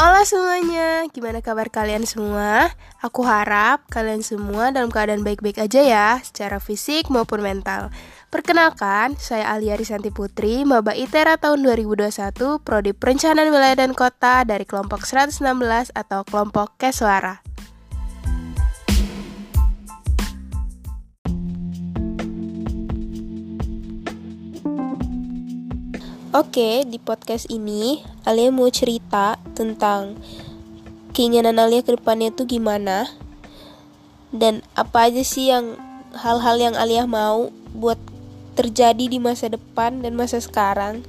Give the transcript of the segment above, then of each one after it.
Halo semuanya, gimana kabar kalian semua? Aku harap kalian semua dalam keadaan baik-baik aja ya, secara fisik maupun mental. Perkenalkan, saya Alia Risanti Putri, Maba ITERA tahun 2021, Prodi Perencanaan Wilayah dan Kota dari kelompok 116 atau kelompok Keswara. Oke, di podcast ini Alia mau cerita tentang keinginan Alia ke depannya itu gimana dan apa aja sih yang hal-hal yang Alia mau buat terjadi di masa depan dan masa sekarang.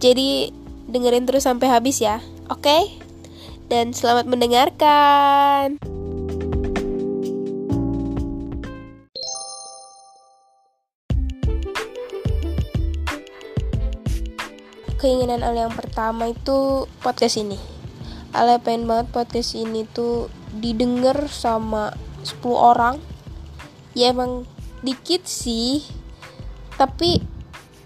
Jadi dengerin terus sampai habis ya. Oke? Dan selamat mendengarkan. keinginan Alia yang pertama itu podcast ini Alia pengen banget podcast ini tuh didengar sama 10 orang. Ya emang dikit sih. Tapi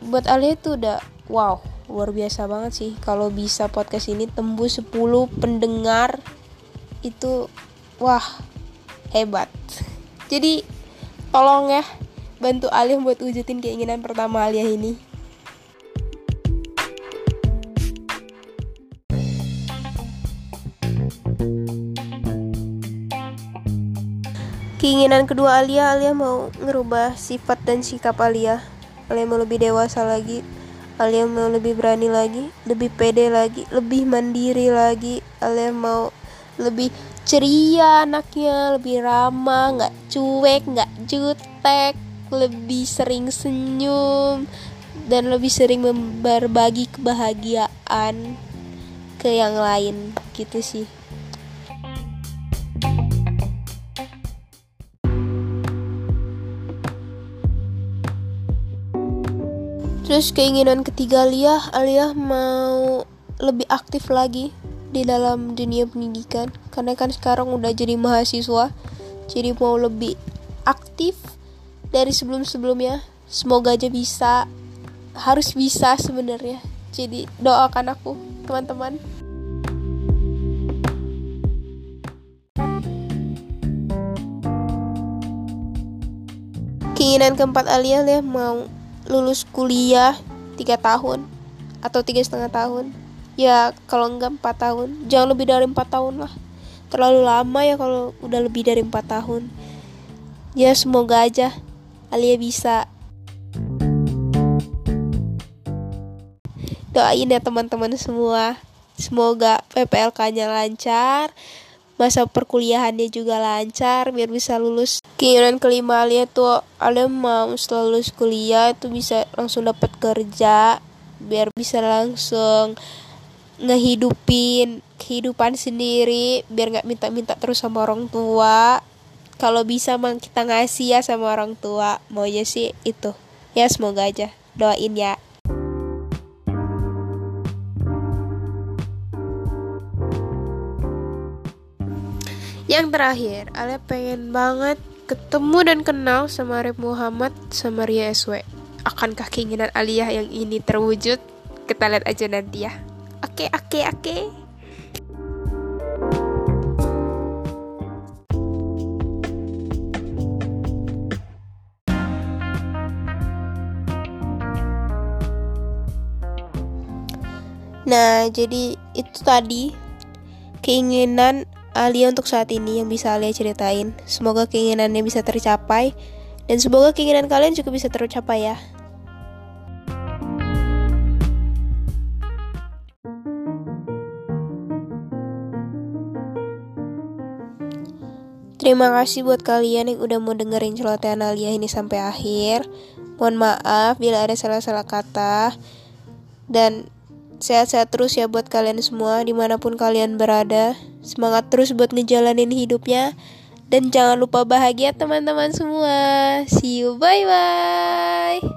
buat Alia itu udah wow luar biasa banget sih. Kalau bisa podcast ini tembus 10 pendengar itu wah hebat. Jadi tolong ya bantu Alia buat wujudin keinginan pertama Alia ini Keinginan kedua Alia, Alia mau ngerubah sifat dan sikap Alia. Alia mau lebih dewasa lagi. Alia mau lebih berani lagi, lebih pede lagi, lebih mandiri lagi. Alia mau lebih ceria anaknya, lebih ramah, nggak cuek, nggak jutek, lebih sering senyum dan lebih sering berbagi kebahagiaan ke yang lain gitu sih. Terus keinginan ketiga Alia, Alia mau lebih aktif lagi di dalam dunia pendidikan karena kan sekarang udah jadi mahasiswa. Jadi mau lebih aktif dari sebelum-sebelumnya. Semoga aja bisa. Harus bisa sebenarnya. Jadi doakan aku, teman-teman. Keinginan keempat Alia, Alia mau lulus kuliah tiga tahun atau tiga setengah tahun. Ya kalau enggak empat tahun. Jangan lebih dari empat tahun lah. Terlalu lama ya kalau udah lebih dari empat tahun. Ya semoga aja Alia bisa. Doain ya teman-teman semua. Semoga PPLK-nya lancar masa perkuliahannya juga lancar biar bisa lulus. Keinginan kelima Alia tuh Alia mau setelah lulus kuliah itu bisa langsung dapat kerja biar bisa langsung ngehidupin kehidupan sendiri biar nggak minta-minta terus sama orang tua. Kalau bisa mang kita ngasih ya sama orang tua. Maunya sih itu. Ya semoga aja. Doain ya Yang terakhir, Alia pengen banget ketemu dan kenal sama Arif Muhammad sama Ria SW. Akankah keinginan Alia yang ini terwujud? Kita lihat aja nanti ya. Oke, oke, oke. Nah, jadi itu tadi keinginan Alia untuk saat ini yang bisa Alia ceritain. Semoga keinginannya bisa tercapai dan semoga keinginan kalian juga bisa tercapai ya. Terima kasih buat kalian yang udah mau dengerin celotehan Alia ini sampai akhir. Mohon maaf bila ada salah-salah kata. Dan Sehat-sehat terus ya buat kalian semua di mana pun kalian berada. Semangat terus buat ngejalanin hidupnya. Dan jangan lupa bahagia teman-teman semua. See you, bye-bye.